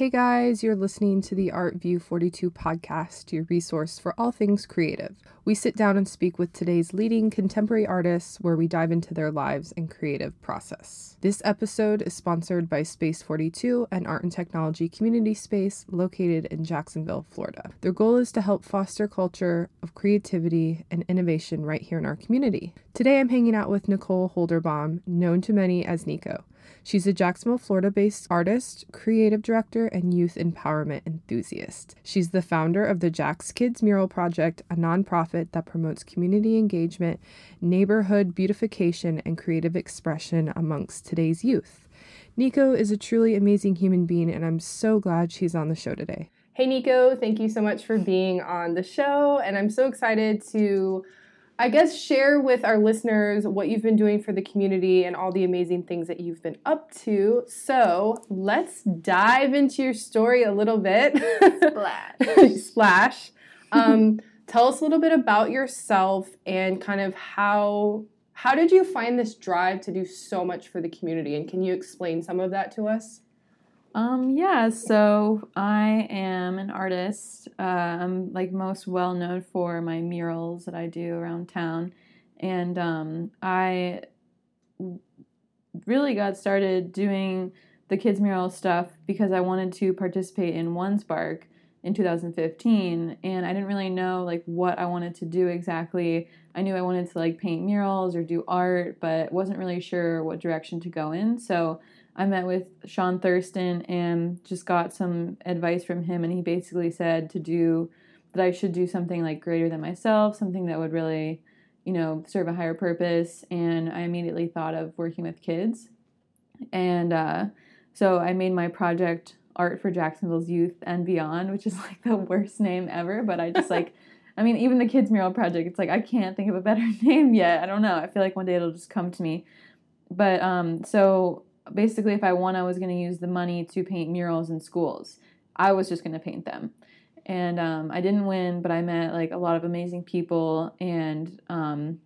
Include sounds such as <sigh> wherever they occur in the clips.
Hey guys, you're listening to the Art View 42 podcast, your resource for all things creative. We sit down and speak with today's leading contemporary artists where we dive into their lives and creative process. This episode is sponsored by Space 42, an art and technology community space located in Jacksonville, Florida. Their goal is to help foster culture of creativity and innovation right here in our community. Today I'm hanging out with Nicole Holderbaum, known to many as Nico. She's a Jacksonville, Florida based artist, creative director, and youth empowerment enthusiast. She's the founder of the Jax Kids Mural Project, a nonprofit that promotes community engagement, neighborhood beautification, and creative expression amongst today's youth. Nico is a truly amazing human being, and I'm so glad she's on the show today. Hey, Nico, thank you so much for being on the show, and I'm so excited to I guess share with our listeners what you've been doing for the community and all the amazing things that you've been up to. So let's dive into your story a little bit. Splash. <laughs> Splash. Um, tell us a little bit about yourself and kind of how how did you find this drive to do so much for the community? And can you explain some of that to us? Um, yeah, so I am an artist. Uh, I'm like most well known for my murals that I do around town. And um, I really got started doing the kids' mural stuff because I wanted to participate in One Spark in 2015 and I didn't really know like what I wanted to do exactly. I knew I wanted to like paint murals or do art, but wasn't really sure what direction to go in. So I met with Sean Thurston and just got some advice from him, and he basically said to do that I should do something like greater than myself, something that would really, you know, serve a higher purpose. And I immediately thought of working with kids, and uh, so I made my project Art for Jacksonville's Youth and Beyond, which is like the worst name ever, but I just like. <laughs> I mean, even the kids mural project, it's like I can't think of a better <laughs> name yet. I don't know. I feel like one day it'll just come to me. But um, so basically, if I won, I was going to use the money to paint murals in schools. I was just going to paint them. And um, I didn't win, but I met like a lot of amazing people. And um,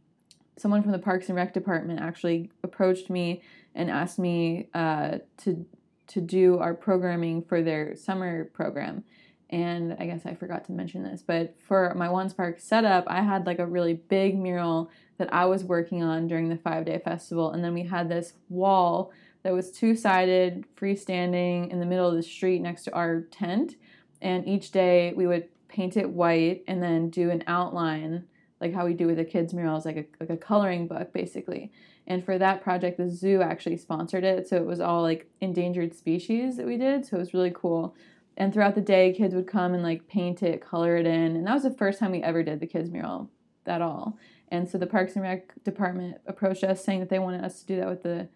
someone from the Parks and Rec department actually approached me and asked me uh, to to do our programming for their summer program. And I guess I forgot to mention this, but for my One Spark setup, I had like a really big mural that I was working on during the five day festival. And then we had this wall that was two sided, freestanding in the middle of the street next to our tent. And each day we would paint it white and then do an outline, like how we do with the kids' murals, like a, like a coloring book, basically. And for that project, the zoo actually sponsored it. So it was all like endangered species that we did. So it was really cool. And throughout the day, kids would come and like paint it, color it in. And that was the first time we ever did the kids' mural at all. And so the Parks and Rec department approached us saying that they wanted us to do that with the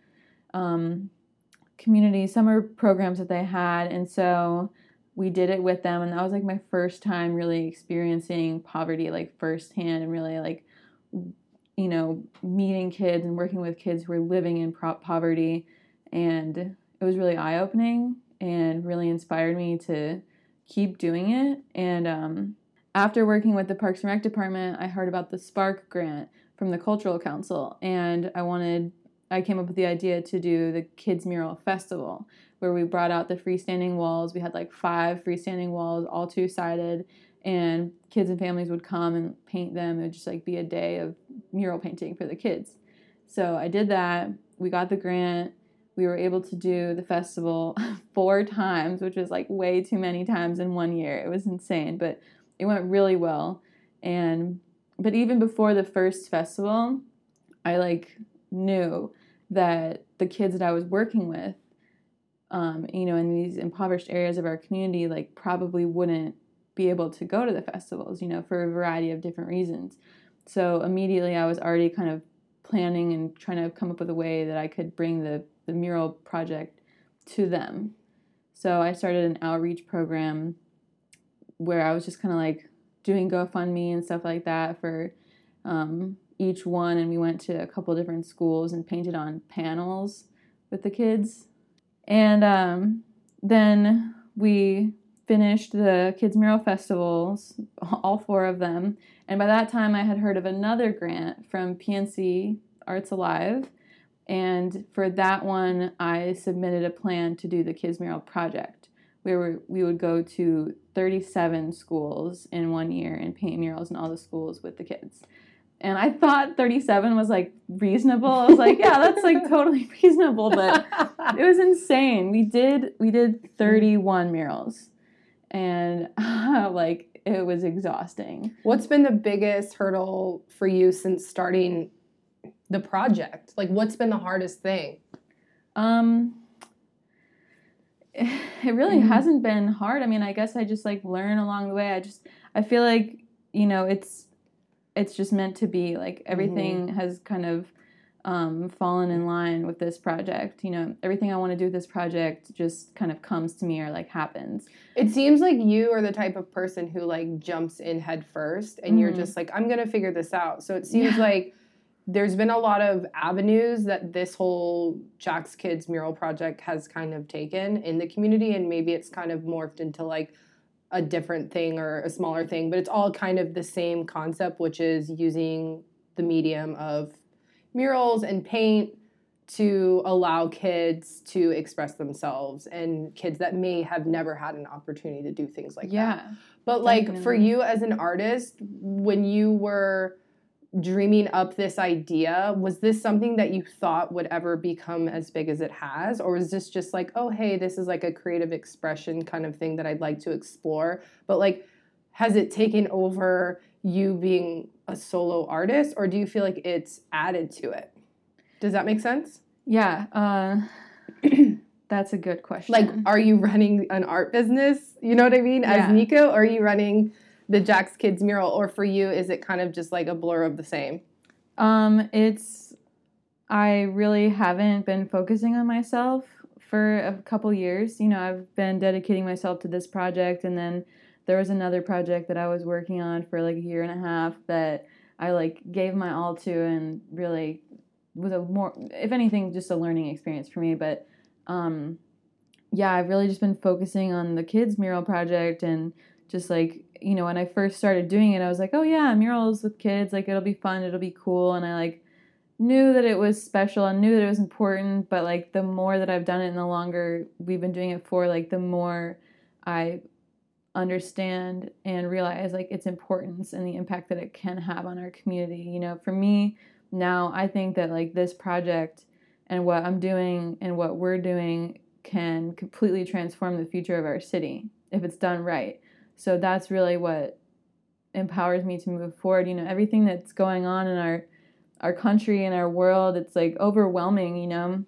um, community summer programs that they had. And so we did it with them. And that was like my first time really experiencing poverty, like firsthand, and really like, you know, meeting kids and working with kids who were living in pro- poverty. And it was really eye opening and really inspired me to keep doing it. And um, after working with the Parks and Rec department, I heard about the Spark grant from the Cultural Council, and I wanted I came up with the idea to do the Kids Mural Festival, where we brought out the freestanding walls. We had like five freestanding walls, all two sided, and kids and families would come and paint them. It would just like be a day of mural painting for the kids. So I did that. We got the grant. We were able to do the festival <laughs> four times, which was like way too many times in one year. It was insane, but it went really well. And but even before the first festival, I like knew that the kids that I was working with, um, you know, in these impoverished areas of our community, like probably wouldn't be able to go to the festivals, you know, for a variety of different reasons. So immediately I was already kind of planning and trying to come up with a way that I could bring the, the mural project to them. So I started an outreach program where I was just kind of like doing GoFundMe and stuff like that for um, each one and we went to a couple different schools and painted on panels with the kids. And um, then we finished the Kids Mural Festivals, <laughs> all four of them. And by that time, I had heard of another grant from PNC Arts Alive. And for that one, I submitted a plan to do the Kids Mural project, where we would go to 37 schools in one year and paint murals in all the schools with the kids. And I thought 37 was like reasonable. I was like, yeah, that's like <laughs> totally reasonable, but it was insane. We did we did 31 murals. And uh, <laughs> like it was exhausting. What's been the biggest hurdle for you since starting the project? Like what's been the hardest thing? Um <sighs> it really mm-hmm. hasn't been hard. I mean, I guess I just like learn along the way. I just I feel like, you know, it's it's just meant to be. Like everything mm-hmm. has kind of um, fallen in line with this project. You know, everything I want to do with this project just kind of comes to me or like happens. It seems like you are the type of person who like jumps in head first and mm-hmm. you're just like, I'm gonna figure this out. So it seems yeah. like there's been a lot of avenues that this whole Jax Kids mural project has kind of taken in the community, and maybe it's kind of morphed into like a different thing or a smaller thing, but it's all kind of the same concept, which is using the medium of murals and paint to allow kids to express themselves and kids that may have never had an opportunity to do things like yeah, that. But definitely. like for you as an artist, when you were dreaming up this idea was this something that you thought would ever become as big as it has? Or was this just like oh hey this is like a creative expression kind of thing that i'd like to explore but like has it taken over you being a solo artist or do you feel like it's added to it? Does that make sense? Yeah uh, <clears throat> that's a good question. Like are you running an art business? You know what i mean? As nico or are you running the Jax Kids mural, or for you, is it kind of just like a blur of the same? Um, it's I really haven't been focusing on myself for a couple years. You know, I've been dedicating myself to this project, and then there was another project that I was working on for like a year and a half that I like gave my all to, and really was a more, if anything, just a learning experience for me. But um, yeah, I've really just been focusing on the kids mural project and just like you know, when I first started doing it, I was like, oh yeah, murals with kids, like it'll be fun, it'll be cool. And I like knew that it was special and knew that it was important, but like the more that I've done it and the longer we've been doing it for, like the more I understand and realize like its importance and the impact that it can have on our community. You know, for me now, I think that like this project and what I'm doing and what we're doing can completely transform the future of our city if it's done right so that's really what empowers me to move forward. You know, everything that's going on in our our country and our world, it's like overwhelming, you know.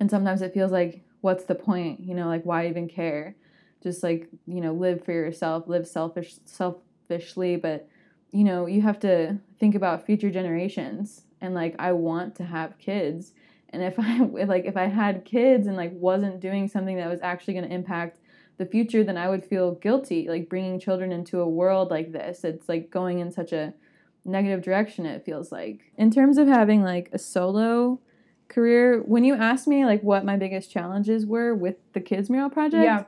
And sometimes it feels like what's the point? You know, like why even care? Just like, you know, live for yourself, live selfish selfishly, but you know, you have to think about future generations and like I want to have kids. And if I <laughs> like if I had kids and like wasn't doing something that was actually going to impact the future, then I would feel guilty, like bringing children into a world like this. It's like going in such a negative direction, it feels like. In terms of having like a solo career, when you asked me like what my biggest challenges were with the Kids Mural Project, yeah.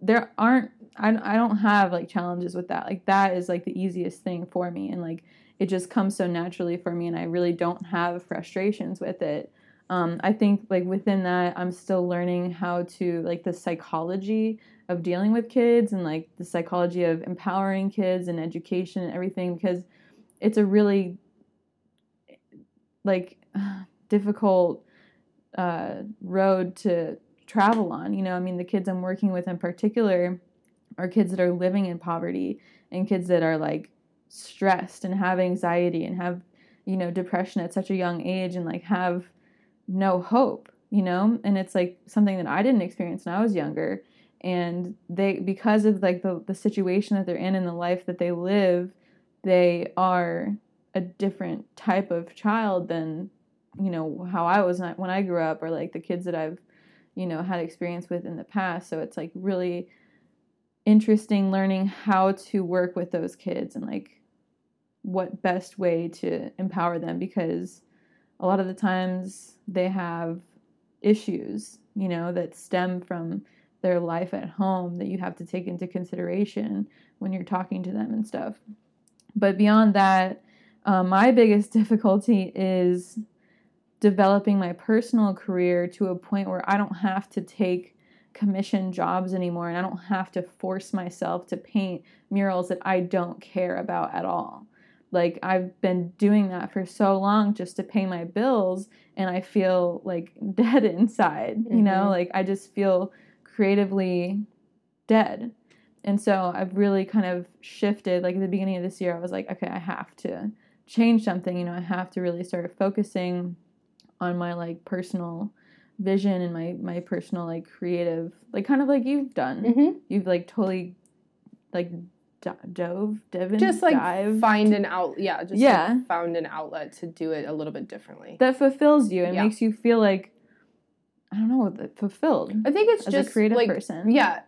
there aren't, I, I don't have like challenges with that. Like that is like the easiest thing for me. And like it just comes so naturally for me. And I really don't have frustrations with it. Um, I think like within that, I'm still learning how to like the psychology of dealing with kids and like the psychology of empowering kids and education and everything because it's a really like <sighs> difficult uh, road to travel on. You know, I mean, the kids I'm working with in particular are kids that are living in poverty and kids that are like stressed and have anxiety and have, you know, depression at such a young age and like have no hope, you know? And it's like something that I didn't experience when I was younger and they because of like the, the situation that they're in and the life that they live they are a different type of child than you know how i was when i grew up or like the kids that i've you know had experience with in the past. So it's like really interesting learning how to work with those kids and like what best way to empower them because a lot of the times they have issues you know that stem from their life at home that you have to take into consideration when you're talking to them and stuff. But beyond that, um, my biggest <laughs> difficulty is developing my personal career to a point where I don't have to take commission jobs anymore and I don't have to force myself to paint murals that I don't care about at all. Like I've been doing that for so long just to pay my bills and I feel like <laughs> dead inside, you know? Mhm. Like I just feel creatively dead. And so I've really kind of shifted like at the beginning of this year I was like okay, I have to change something, you know, I have to really start focusing on my like personal vision and my my personal like creative like kind of like you've done Mhm. you've like totally like dove divin Just like dive find an out, yeah, just Yeah. like found an outlet to do it a little bit differently. that fulfills you and Yeah. makes you feel like i don't know fulfilled I think it's as just a creative like person yeah,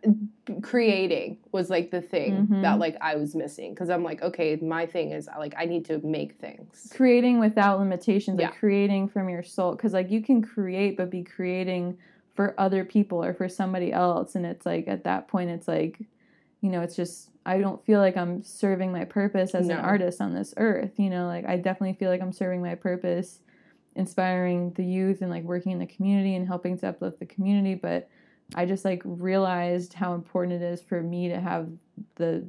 creating was like the thing Mhm. that like I was missing because I'm like, okay, my thing is like I need to make things. creating without limitations Yeah. like creating from your soul because like you can create but be creating for other people or for somebody else and it's like at that point it's like you know it's just i don't feel like i'm serving my purpose as No. an artist on this earth you know like i definitely feel like i'm serving my purpose inspiring the youth and like working in the community and helping to uplift the community but i just like realized how important it is for me to have the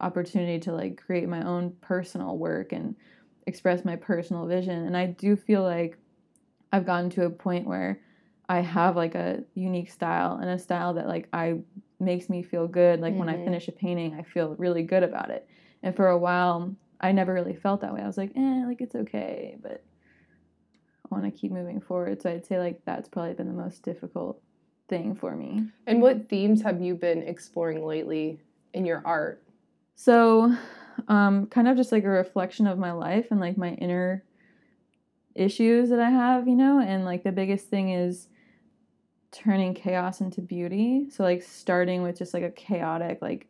opportunity to like create my own personal work and express my personal vision and i do feel like i've gotten to a point where i have like a unique style and a style that like i makes me feel good like when i Mhm. finish a painting i feel really good about it and for a while i never really felt that way i was like eh like it's okay but want to keep moving forward so i'd say like that's probably been the most difficult thing for me And what themes have you been exploring lately in your art? So, um, kind of just like a reflection of my life and like my inner issues that I have, you know, and like the biggest thing is turning chaos into beauty. So, like, starting with just like a chaotic, like,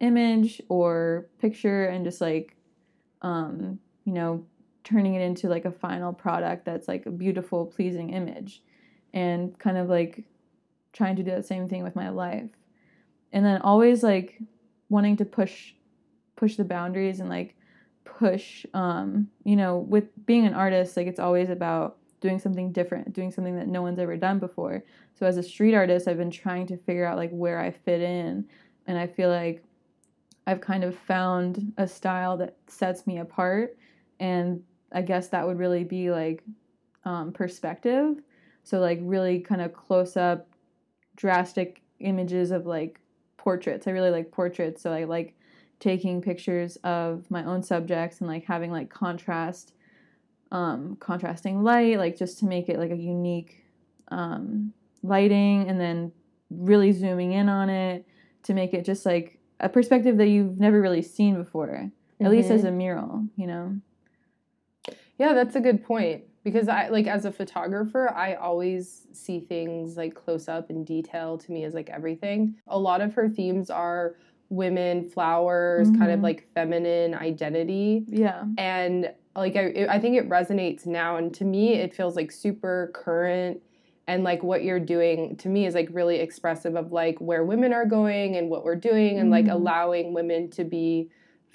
image or picture and just like, um, you know, turning it into like a final product that's like a beautiful, pleasing image, and kind of like trying to do that same thing with my life. And then always like wanting to push push the boundaries and like push um you know with being an artist like it's always about doing something different doing something that no one's ever done before so as a street artist i've been trying to figure out like where i fit in and i feel like i've kind of found a style that sets me apart and i guess that would really be like um, perspective. So like really kind of close up drastic images of like portraits. I really like portraits so i like taking pictures of my own subjects and like having like contrast um contrasting light like just to make it like a unique um lighting and then really zooming in on it to make it just like a perspective that you've never really seen before at least as Mhm. a mural you know Yeah, that's a good point because I like as a photographer, I always see things like close up and detail to me as like everything. A lot of her themes are women, flowers, kind of Mhm. like feminine identity. yeah and like I, I think it resonates now and to me it feels like super current and like what you're doing to me is like really expressive of like where women are going and what we're doing and like Mhm. allowing women to be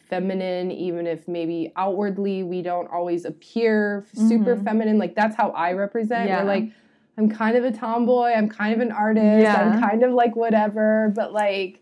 feminine even if maybe outwardly we don't always appear super Mhm. feminine like that's how i represent Yeah. Where, like i'm kind of a tomboy i'm kind of an artist Yeah. i'm kind of like whatever but like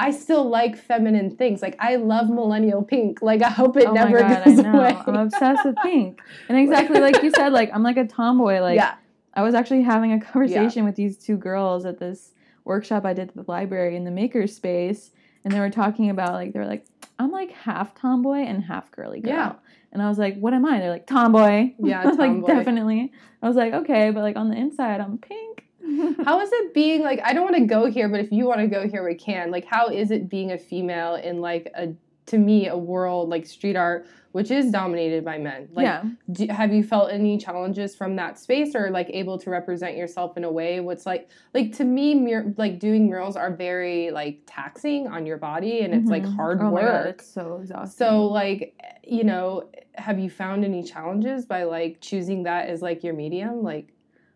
I still like feminine things. Like I love millennial pink. Like I hope it oh never god goes i know away. i'm obsessed with pink and <laughs> exactly like you said like i'm like a tomboy like yeah, I was actually having a conversation with these two girls at this workshop I did at the library in the maker space, and they were talking about like they were like, I'm like half tomboy and half girly girl. Yeah. And I was like, what am I? They're like tomboy. Yeah, <laughs> was like definitely. I was like, okay, but like on the inside, I'm pink. <laughs> How is it being like? I don't want to go here, but if you want to go here, we can. Like, how is it being a female in like a to me a world like street art, which is dominated by men? Like, yeah. do, have you felt any challenges from that space, or like able to represent yourself in a way? What's like like to me, mur- like doing murals are very like taxing on your body, and it's like Mhm. hard oh work. God, it's so exhausting. So like you know, have you found any challenges by like choosing that as like your medium? Like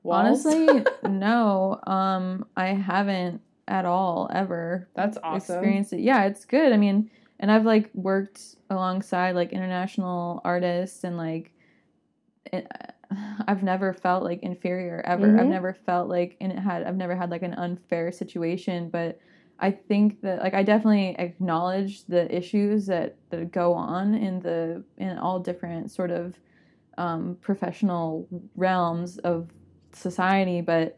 walls? honestly, <laughs> no. Um, I haven't at all ever that's awesome. experienced it. Yeah, it's good. I mean, and I've like worked alongside like international artists and like it, <sighs> I've never felt like inferior ever. I've Mhm. never felt like and it had I've never had like an unfair situation, but I think that like I definitely acknowledge the issues that that go on in the in all different sort of um, professional realms of society, but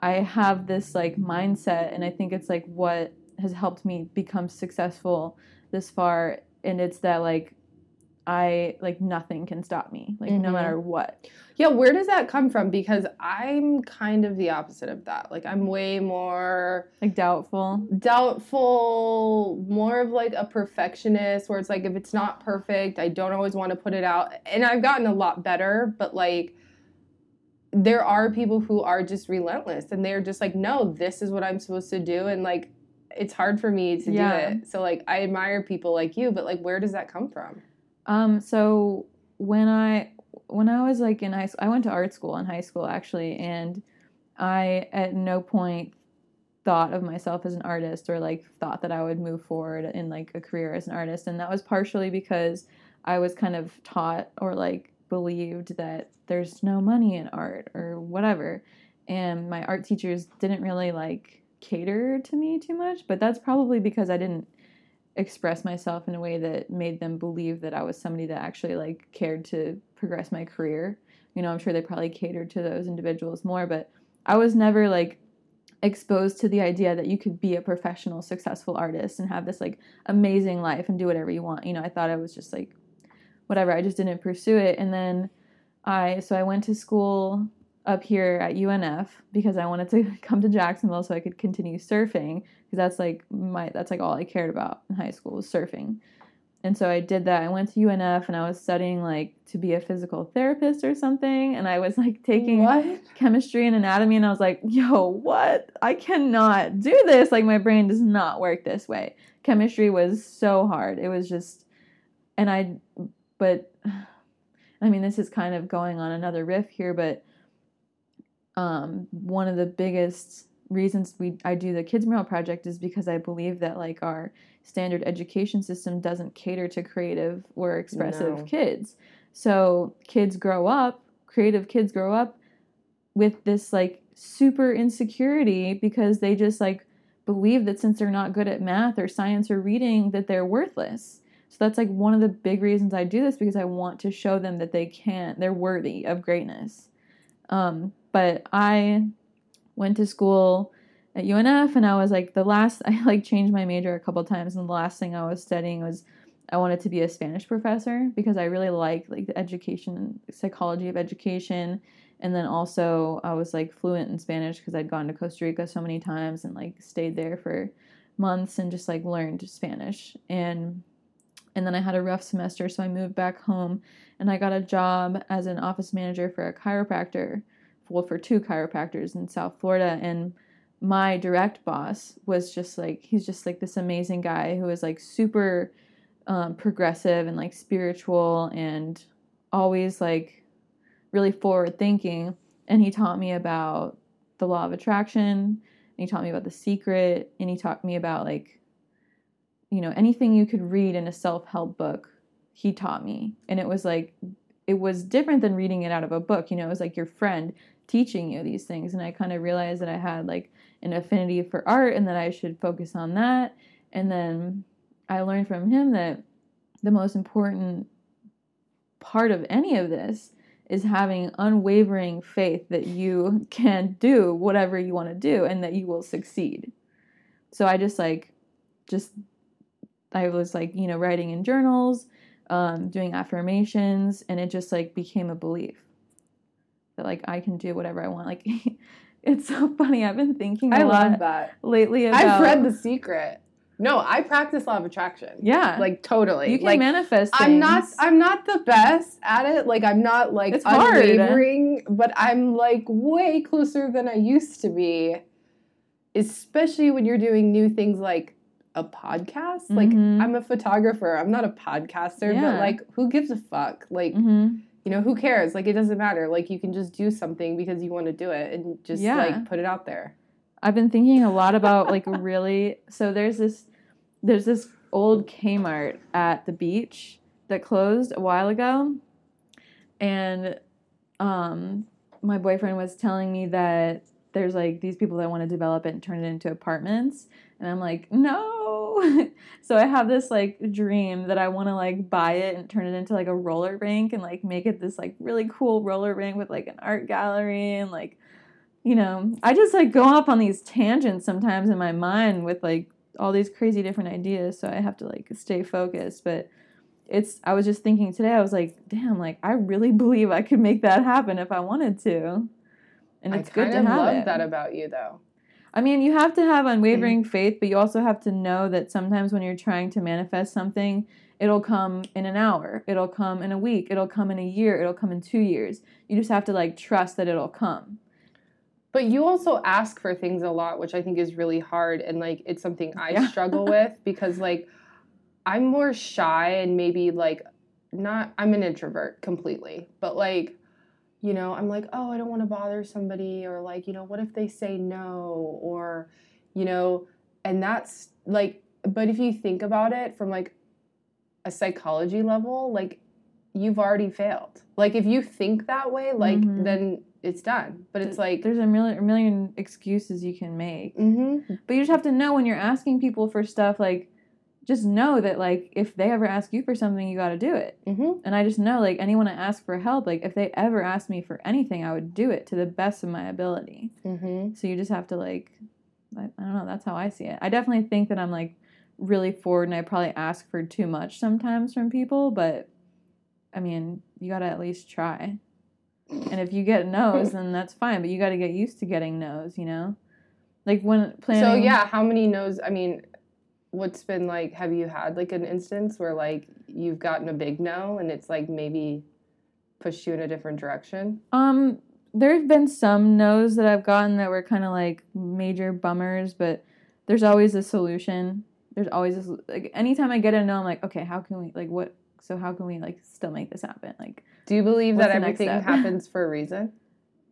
I have this like mindset, and I think it's like what has helped me become successful this far, and it's that like I like nothing can stop me, like no Mhm. matter what. Yeah, where does that come from? Because I'm kind of the opposite of that. Like I'm way more Like doubtful. doubtful, more of like a perfectionist where it's like if it's not perfect, I don't always want to put it out. And I've gotten a lot better, but like there are people who are just relentless and they're just like, no, this is what I'm supposed to do. And like it's hard for me to Yeah. do it. So like I admire people like you, but like where does that come from? Um, so when I when I was like in high school, I went to art school in high school actually, and I at no point thought of myself as an artist or like thought that I would move forward in like a career as an artist, and that was partially because I was kind of taught or like believed that there's no money in art or whatever, and my art teachers didn't really like cater to me too much, but that's probably because I didn't express myself in a way that made them believe that I was somebody that actually like cared to progress my career. You know, I'm sure they probably catered to those individuals more, but I was never like exposed to the idea that you could be a professional successful artist and have this like amazing life and do whatever you want. You know, I thought I was just like whatever. I just didn't pursue it and then I so I went to school up here at UNF because I wanted to <laughs> come to Jacksonville so I could continue surfing because that's like my that's like all I cared about in high school was surfing. And so I did that. I went to UNF and I was studying like to be a physical therapist or something and I was like taking What? chemistry and anatomy and I was like, "Yo, what? I cannot do this. Like my brain does not work this way." Chemistry was so hard. It was just and I but <sighs> I mean, this is kind of going on another riff here, but um, one of the biggest reasons we I do the Kids Mural project is because I believe that like our standard education system doesn't cater to creative or expressive No. kids. So kids grow up, creative kids grow up with this like super insecurity because they just like believe that since they're not good at math or science or reading that they're worthless. So that's like one of the big reasons I do this because I want to show them that they can't they're worthy of greatness. Um, but I went to school at UNF and I was like the last <laughs> I like changed my major a couple times and the last thing I was studying was I wanted to be a Spanish professor because I really like like the education psychology of education and then also I was like fluent in Spanish because I'd gone to Costa Rica so many times and like stayed there for months and just like learned Spanish. And and then I had a rough semester so I moved back home and I got a job as an office manager for a chiropractor well for two chiropractors in South Florida and my direct boss was just like he's just like this amazing guy who is like super um, progressive and like spiritual and always like really forward thinking. And he taught me about the law of attraction and he taught me about the secret and he taught me about like you know anything you could read in a self-help book he taught me. And it was like it was different than reading it out of a book you know it was like your friend teaching you these things. And i kind of realized that i had like an affinity for art and that i should focus on that. And then i learned from him that the most important part of any of this is having unwavering faith that you can do whatever you want to do and that you will succeed. So i just like just i was like you know writing in journals um, doing affirmations and it just like became a belief that like I can do whatever I want. Like <laughs> it's so funny. I've been thinking I love that. lately about. I've read The Secret. No, I practice law of attraction. Yeah, Like totally. you can like manifest. I'm not. I'm not the best at it. Like I'm not like It's hard. unwavering, but I'm like way closer than I used to be. Especially when you're doing new things like a podcast. Like Mhm. I'm a photographer. I'm not a podcaster, Yeah. but like who gives a fuck? Like Mhm. You know, who cares? Like it doesn't matter. Like you can just do something because you want to do it and just Yeah. like put it out there. I've been thinking a lot about like really. So there's this, there's this old Kmart at the beach that closed a while ago, and um, my boyfriend was telling me that there's like these people that want to develop it and turn it into apartments, and I'm like, no. <laughs> so I have this like dream that I want to like buy it and turn it into like a roller rink and like make it this like really cool roller rink with like an art gallery and like you know, I just like go off on these tangents sometimes in my mind with like all these crazy different ideas, so I have to like stay focused, but it's I was just thinking today I was like, damn, like I really believe I could make that happen if I wanted to. And it's I good to have love it. that about you, though. I mean, you have to have Mm-hmm. unwavering faith, but you also have to know that sometimes when you're trying to manifest something, it'll come in an hour, it'll come in a week, it'll come in a year, it'll come in 2 years. You just have to like trust that it'll come. But you also ask for things a lot, which I think is really hard. And like, it's something I Yeah. struggle <laughs> with because like, I'm more shy and maybe like, not, I'm an introvert completely. But like, you know, I'm like, oh, I don't want to bother somebody. Or like, you know, what if they say no? Or, you know, and that's like, but if you think about it from like a psychology level, like, you've already failed. Like, if you think that way, like, Mhm. then it's done. But it's like, there's a million, a million excuses you can make. mm-hmm. But you just have to know when you're asking people for stuff, like, just know that, like, if they ever ask you for something, you got to do it. Mm-hmm. And I just know, like, anyone I ask for help, like, if they ever ask me for anything, I would do it to the best of my ability. Mm-hmm. So you just have to, like, I, I don't know, that's how I see it. I definitely think that I'm, like, really forward and I probably ask for too much sometimes from people, but I mean, you got to at least try. And if you get <laughs> no's, then that's fine, but you got to get used to getting no's, you know? Like when planning. So yeah, how many no's? I mean, what's been like? Have you had like an instance where like you've gotten a big no and it's like maybe pushed you in a different direction? Um, there have been some no's that I've gotten that were kind of like major bummers, but there's always a solution. There's always this, like anytime I get a no, I'm like, okay, how can we like what? So how can we like still make this happen? Like, Do you believe that everything happens for a reason?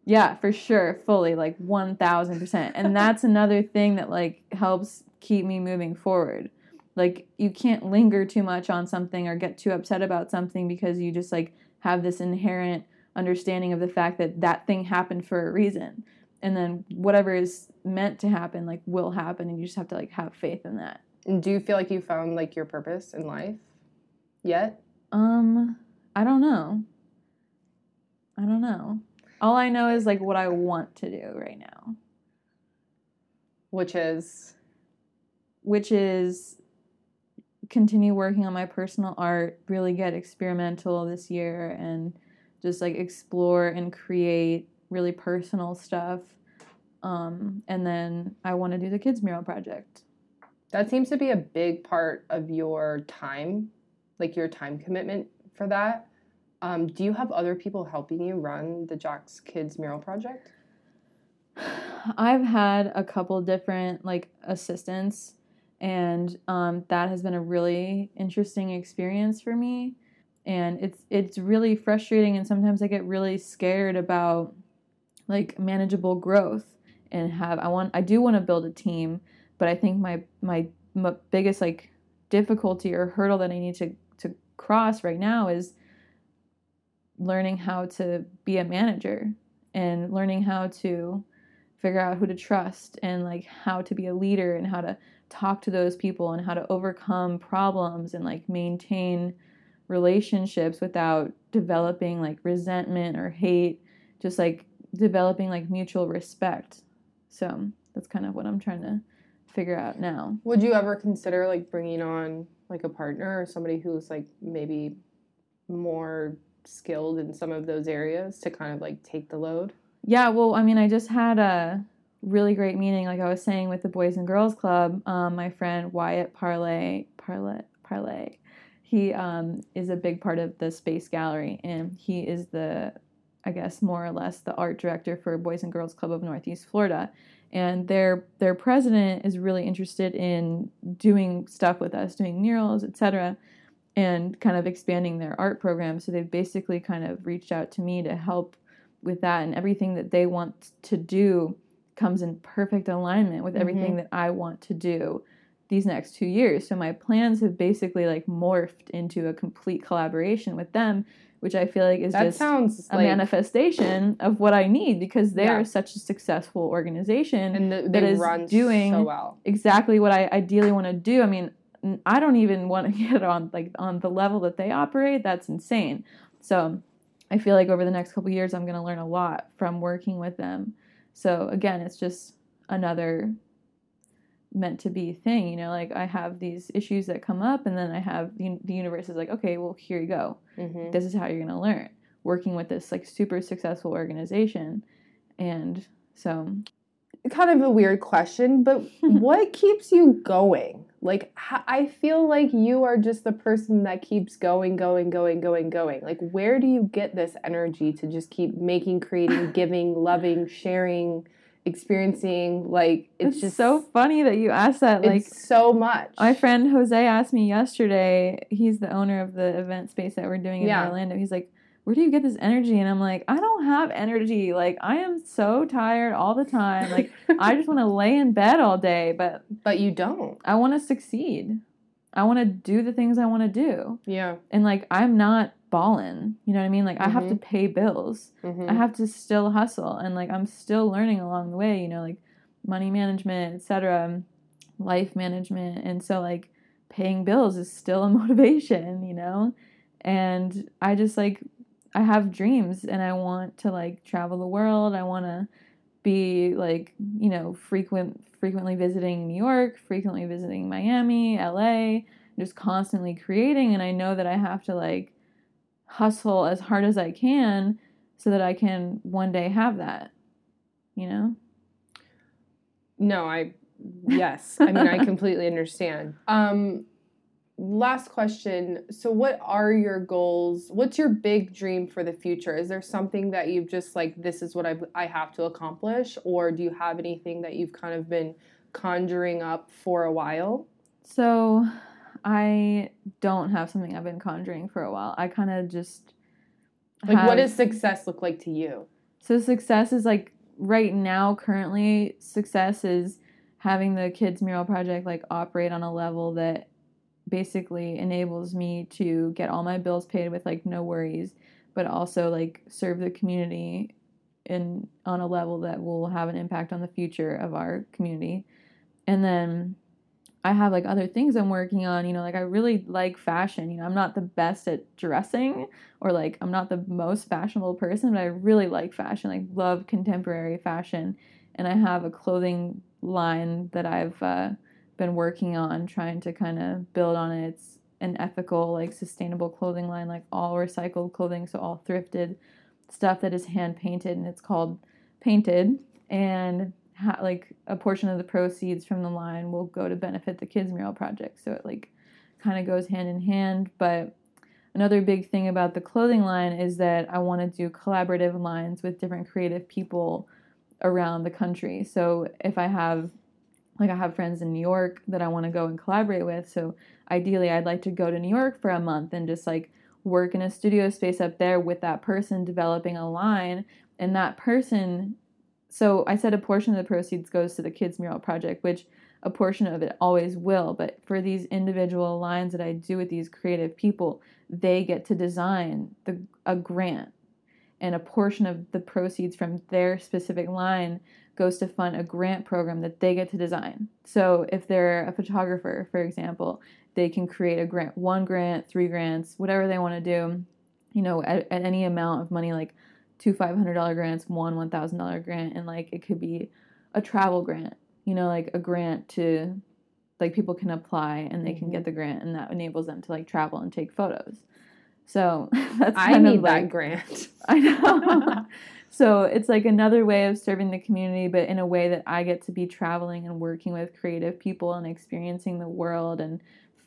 Yeah, for sure, fully, like one thousand percent. And that's another thing that like helps keep me moving forward. Like you can't linger too much on something or get too upset about something because you just like have this inherent understanding of the fact that that thing happened for a reason and then whatever is meant to happen like will happen and you just have to like have faith in that And do you feel like you found like your purpose in life yet? um i don't know i don't know all i know is like what i want to do right now Which is which is continue working on my personal art, really get experimental this year and just like explore and create really personal stuff. Um, and then I want to do the kids mural project. that seems to be a big part of your time, like your time commitment for that. Um, do you have other people helping you run the Jax Kids Mural Project? I've had a couple different like assistants and um, that has been a really interesting experience for me and it's it's really frustrating and sometimes I get really scared about like manageable growth and have I want I do want to build a team but I think my my, my biggest like difficulty or hurdle that I need to to cross right now is learning how to be a manager and learning how to figure out who to trust and like how to be a leader and how to talk to those people and how to overcome problems and like maintain relationships without developing like resentment or hate just like developing like mutual respect. So that's kind of what i'm trying to figure out now. Would you ever consider like bringing on like a partner or somebody who's like maybe more skilled in some of those areas to kind of like take the load? Yeah, well, I mean, I just had a really great meeting, like I was saying, with the Boys and Girls Club. Um, my friend Wyatt Parlay, Parlay, Parlay, he um, is a big part of the Space Gallery, and he is the, I guess, more or less the art director for Boys and Girls Club of Northeast Florida. And their their president is really interested in doing stuff with us, doing murals, etc and kind of expanding their art program. So they've basically kind of reached out to me to help with that, and everything that they want to do comes in perfect alignment with mm-hmm. everything that I want to do these next two years. So my plans have basically like morphed into a complete collaboration with them which I feel like is That just a like manifestation of what I need because they Yeah. are such a successful organization and the, that is doing so well. exactly what I ideally want to do. I mean, I don't even want to <laughs> get on like on the level that they operate. That's insane. So, I feel like over the next couple years, I'm going to learn a lot from working with them. So again, it's just another meant to be thing. You know, like I have these issues that come up, and then I have the, the universe is like, okay, well, here you go. Mhm. This is how you're going to learn. Working with this like super successful organization, and so kind of a weird question, but <laughs> what keeps you going? Like, I feel like you are just the person that keeps going, going, going, going, going. Like, where do you get this energy to just keep making, creating, <sighs> giving, loving, sharing, experiencing? Like, it's, it's, just so funny that you asked that. Like so much. My friend Jose asked me yesterday, he's the owner of the event space that we're doing in Yeah. Orlando. He's like, Where do you get this energy? And I'm like, I don't have energy. Like, I am so tired all the time. Like, <laughs> I just want to lay in bed all day, but but you don't. I want to succeed. I want to do the things I want to do. Yeah. And like, I'm not balling. You know what I mean? Like, I have to pay bills. Mhm. I have to still hustle and like I'm still learning along the way, you know, like money management, etc., life management. And so like paying bills is still a <laughs> motivation, you know? And I just like I have dreams and I want to like travel the world. I want to be like, you know, frequent frequently visiting New York, frequently visiting Miami, LA, just constantly creating and I know that I have to like hustle as hard as I can so that I can one day have that. You know? No, I yes. I mean, I <laughs> completely understand. Um last question. So what are your goals? What's your big dream for the future? Is there something that you've just like this is what I I have to accomplish or do you have anything that you've kind of been conjuring up for a while? So I don't have something I've been conjuring for a while. I kind of just Like what does success look like to you? So success is like right now currently success is having the kids mural project like operate on a level that basically enables me to get all my bills paid with like no worries but also like serve the community in on a level that will have an impact on the future of our community and then I have like other things I'm working on, you know, like I really like fashion. You know, I'm not the best at dressing or like I'm not the most fashionable person, but I really like fashion, like love contemporary fashion. And I have a clothing line that I've uh, been working on, trying to kind of build on it. It's an ethical, like sustainable clothing line, like all recycled clothing, so all thrifted stuff that is hand painted, and it's called Painted. And ha- like a portion of the proceeds from the line will go to benefit the kids mural project so it like kind of goes hand in hand but another big thing about the clothing line is that i want to do collaborative lines with different creative people around the country so if i have like i have friends in new york that i want to go and collaborate with so ideally i'd like to go to new york for a month and just like work in a studio space up there with that person developing a line and that person so I said a portion of the proceeds goes to the Kids Mural Project, which a portion of it always will. But for these individual lines that I do with these creative people, they get to design the, a grant. And a portion of the proceeds from their specific line goes to fund a grant program that they get to design. So if they're a photographer, for example, they can create a grant, one grant, three grants, whatever they want to do, you know, at, at any amount of money, like two $500 grants, one $1,000 grant, and like it could be a travel grant, you know, like a grant to like people can apply and they can get mm-hmm. the grant and that enables them to like travel and take photos. So <laughs> that's I need of that grant. I know. <laughs> so it's like another way of serving the community, but in a way that I get to be traveling and working with creative people and experiencing the world and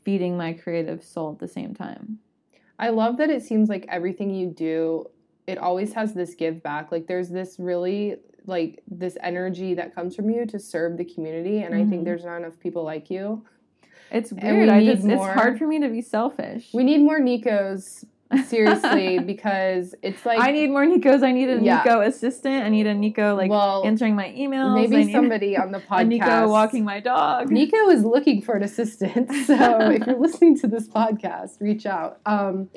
feeding my creative soul at the same time. I love that it seems like everything you do, it always has this give back. Like there's this really like this energy that comes from you to serve the community, and I Mhm. think there's not enough people like you. It's weird. we I just more- it's hard for me to be selfish. We need more Nicos, seriously, <laughs> because it's like I need more Nicos. I need a Yeah. Nico assistant. I need a Nico like well, answering my emails. maybe somebody on the podcast. <laughs> a. Nico walking my dog. Nico is looking for an assistant, <laughs> so if you're listening to this podcast, reach out. Um,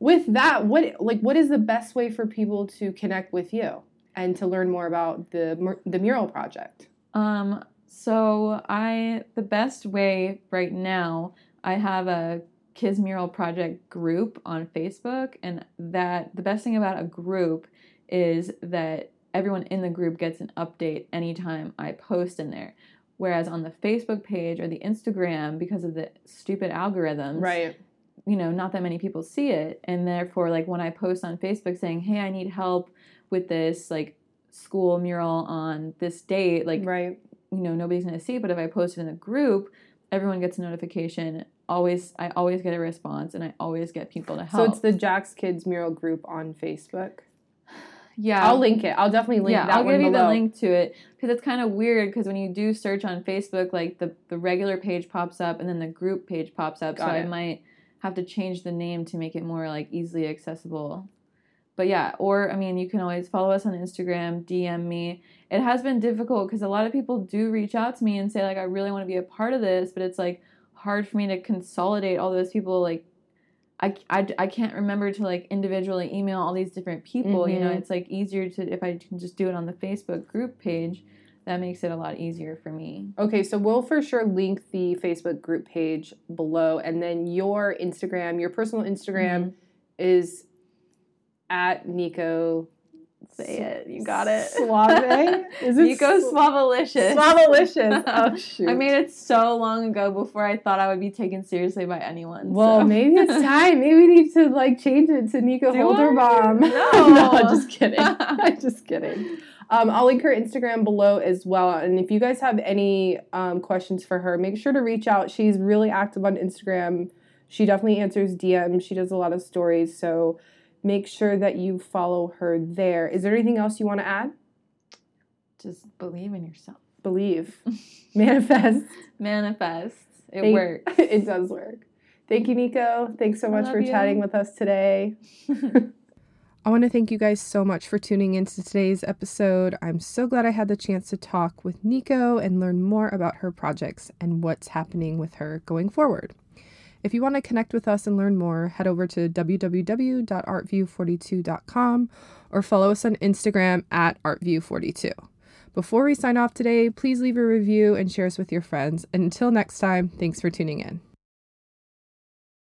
with that, what like what is the best way for people to connect with you and to learn more about the the mural project? Um, so I the best way right now, I have a Kids Mural Project group on Facebook, and that the best thing about a group is that everyone in the group gets an update anytime I post in there. Whereas on the Facebook page or the Instagram, because of the stupid algorithms, right? You know, not that many people see it, and therefore, like when I post on Facebook saying, "Hey, I need help with this," like school mural on this date, like right. you know, nobody's gonna see. It. But if I post it in the group, everyone gets a notification. Always, I always get a response, and I always get people to help. So it's the Jax Kids Mural group on Facebook. <sighs> Yeah, I'll link it. I'll definitely link yeah, that I'll give you below. the link to it because it's kind of weird because when you do search on Facebook, like the the regular page pops up and then the group page pops up. Got so it. I might have to change the name to make it more like easily accessible. But yeah, or I mean, you can always follow us on Instagram, DM me. It has been difficult because a lot of people do reach out to me and say like, I really want to be a part of this, but it's like hard for me to consolidate all those people like I, I, I can't remember to like individually email all these different people you know Mhm. it's like easier to if i can just do it on the facebook group page that makes it a lot easier for me Okay, so we'll for sure link the Facebook group page below, and then your Instagram, your personal Instagram, Mm-hmm. is at Nico. say it you got it Suave. <laughs> Is it nico Su-. Suavelicious. <laughs> Oh shoot. i made it so long ago before i thought i would be taken seriously by anyone Well, so. maybe it's <laughs> time. Maybe we need to like change it to Nico Do Holderbaum. No, No. just kidding. I'm just kidding. Um, I'll link her Instagram below as well. And if you guys have any um, questions for her, make sure to reach out. She's really active on Instagram. She definitely answers DMs. She does a lot of stories. So make sure that you follow her there. Is there anything else you want to add? just believe in yourself Believe, <laughs> manifest. manifest it Thank- works <laughs> it does work. Thank you, Nico. Thanks so much for you. chatting with us today. <laughs> I want to thank you guys so much for tuning into today's episode. I'm so glad I had the chance to talk with Nico and learn more about her projects and what's happening with her going forward. If you want to connect with us and learn more, head over to www.artview42.com or follow us on Instagram at artview42. Before we sign off today, please leave a review and share us with your friends. And until next time, thanks for tuning in.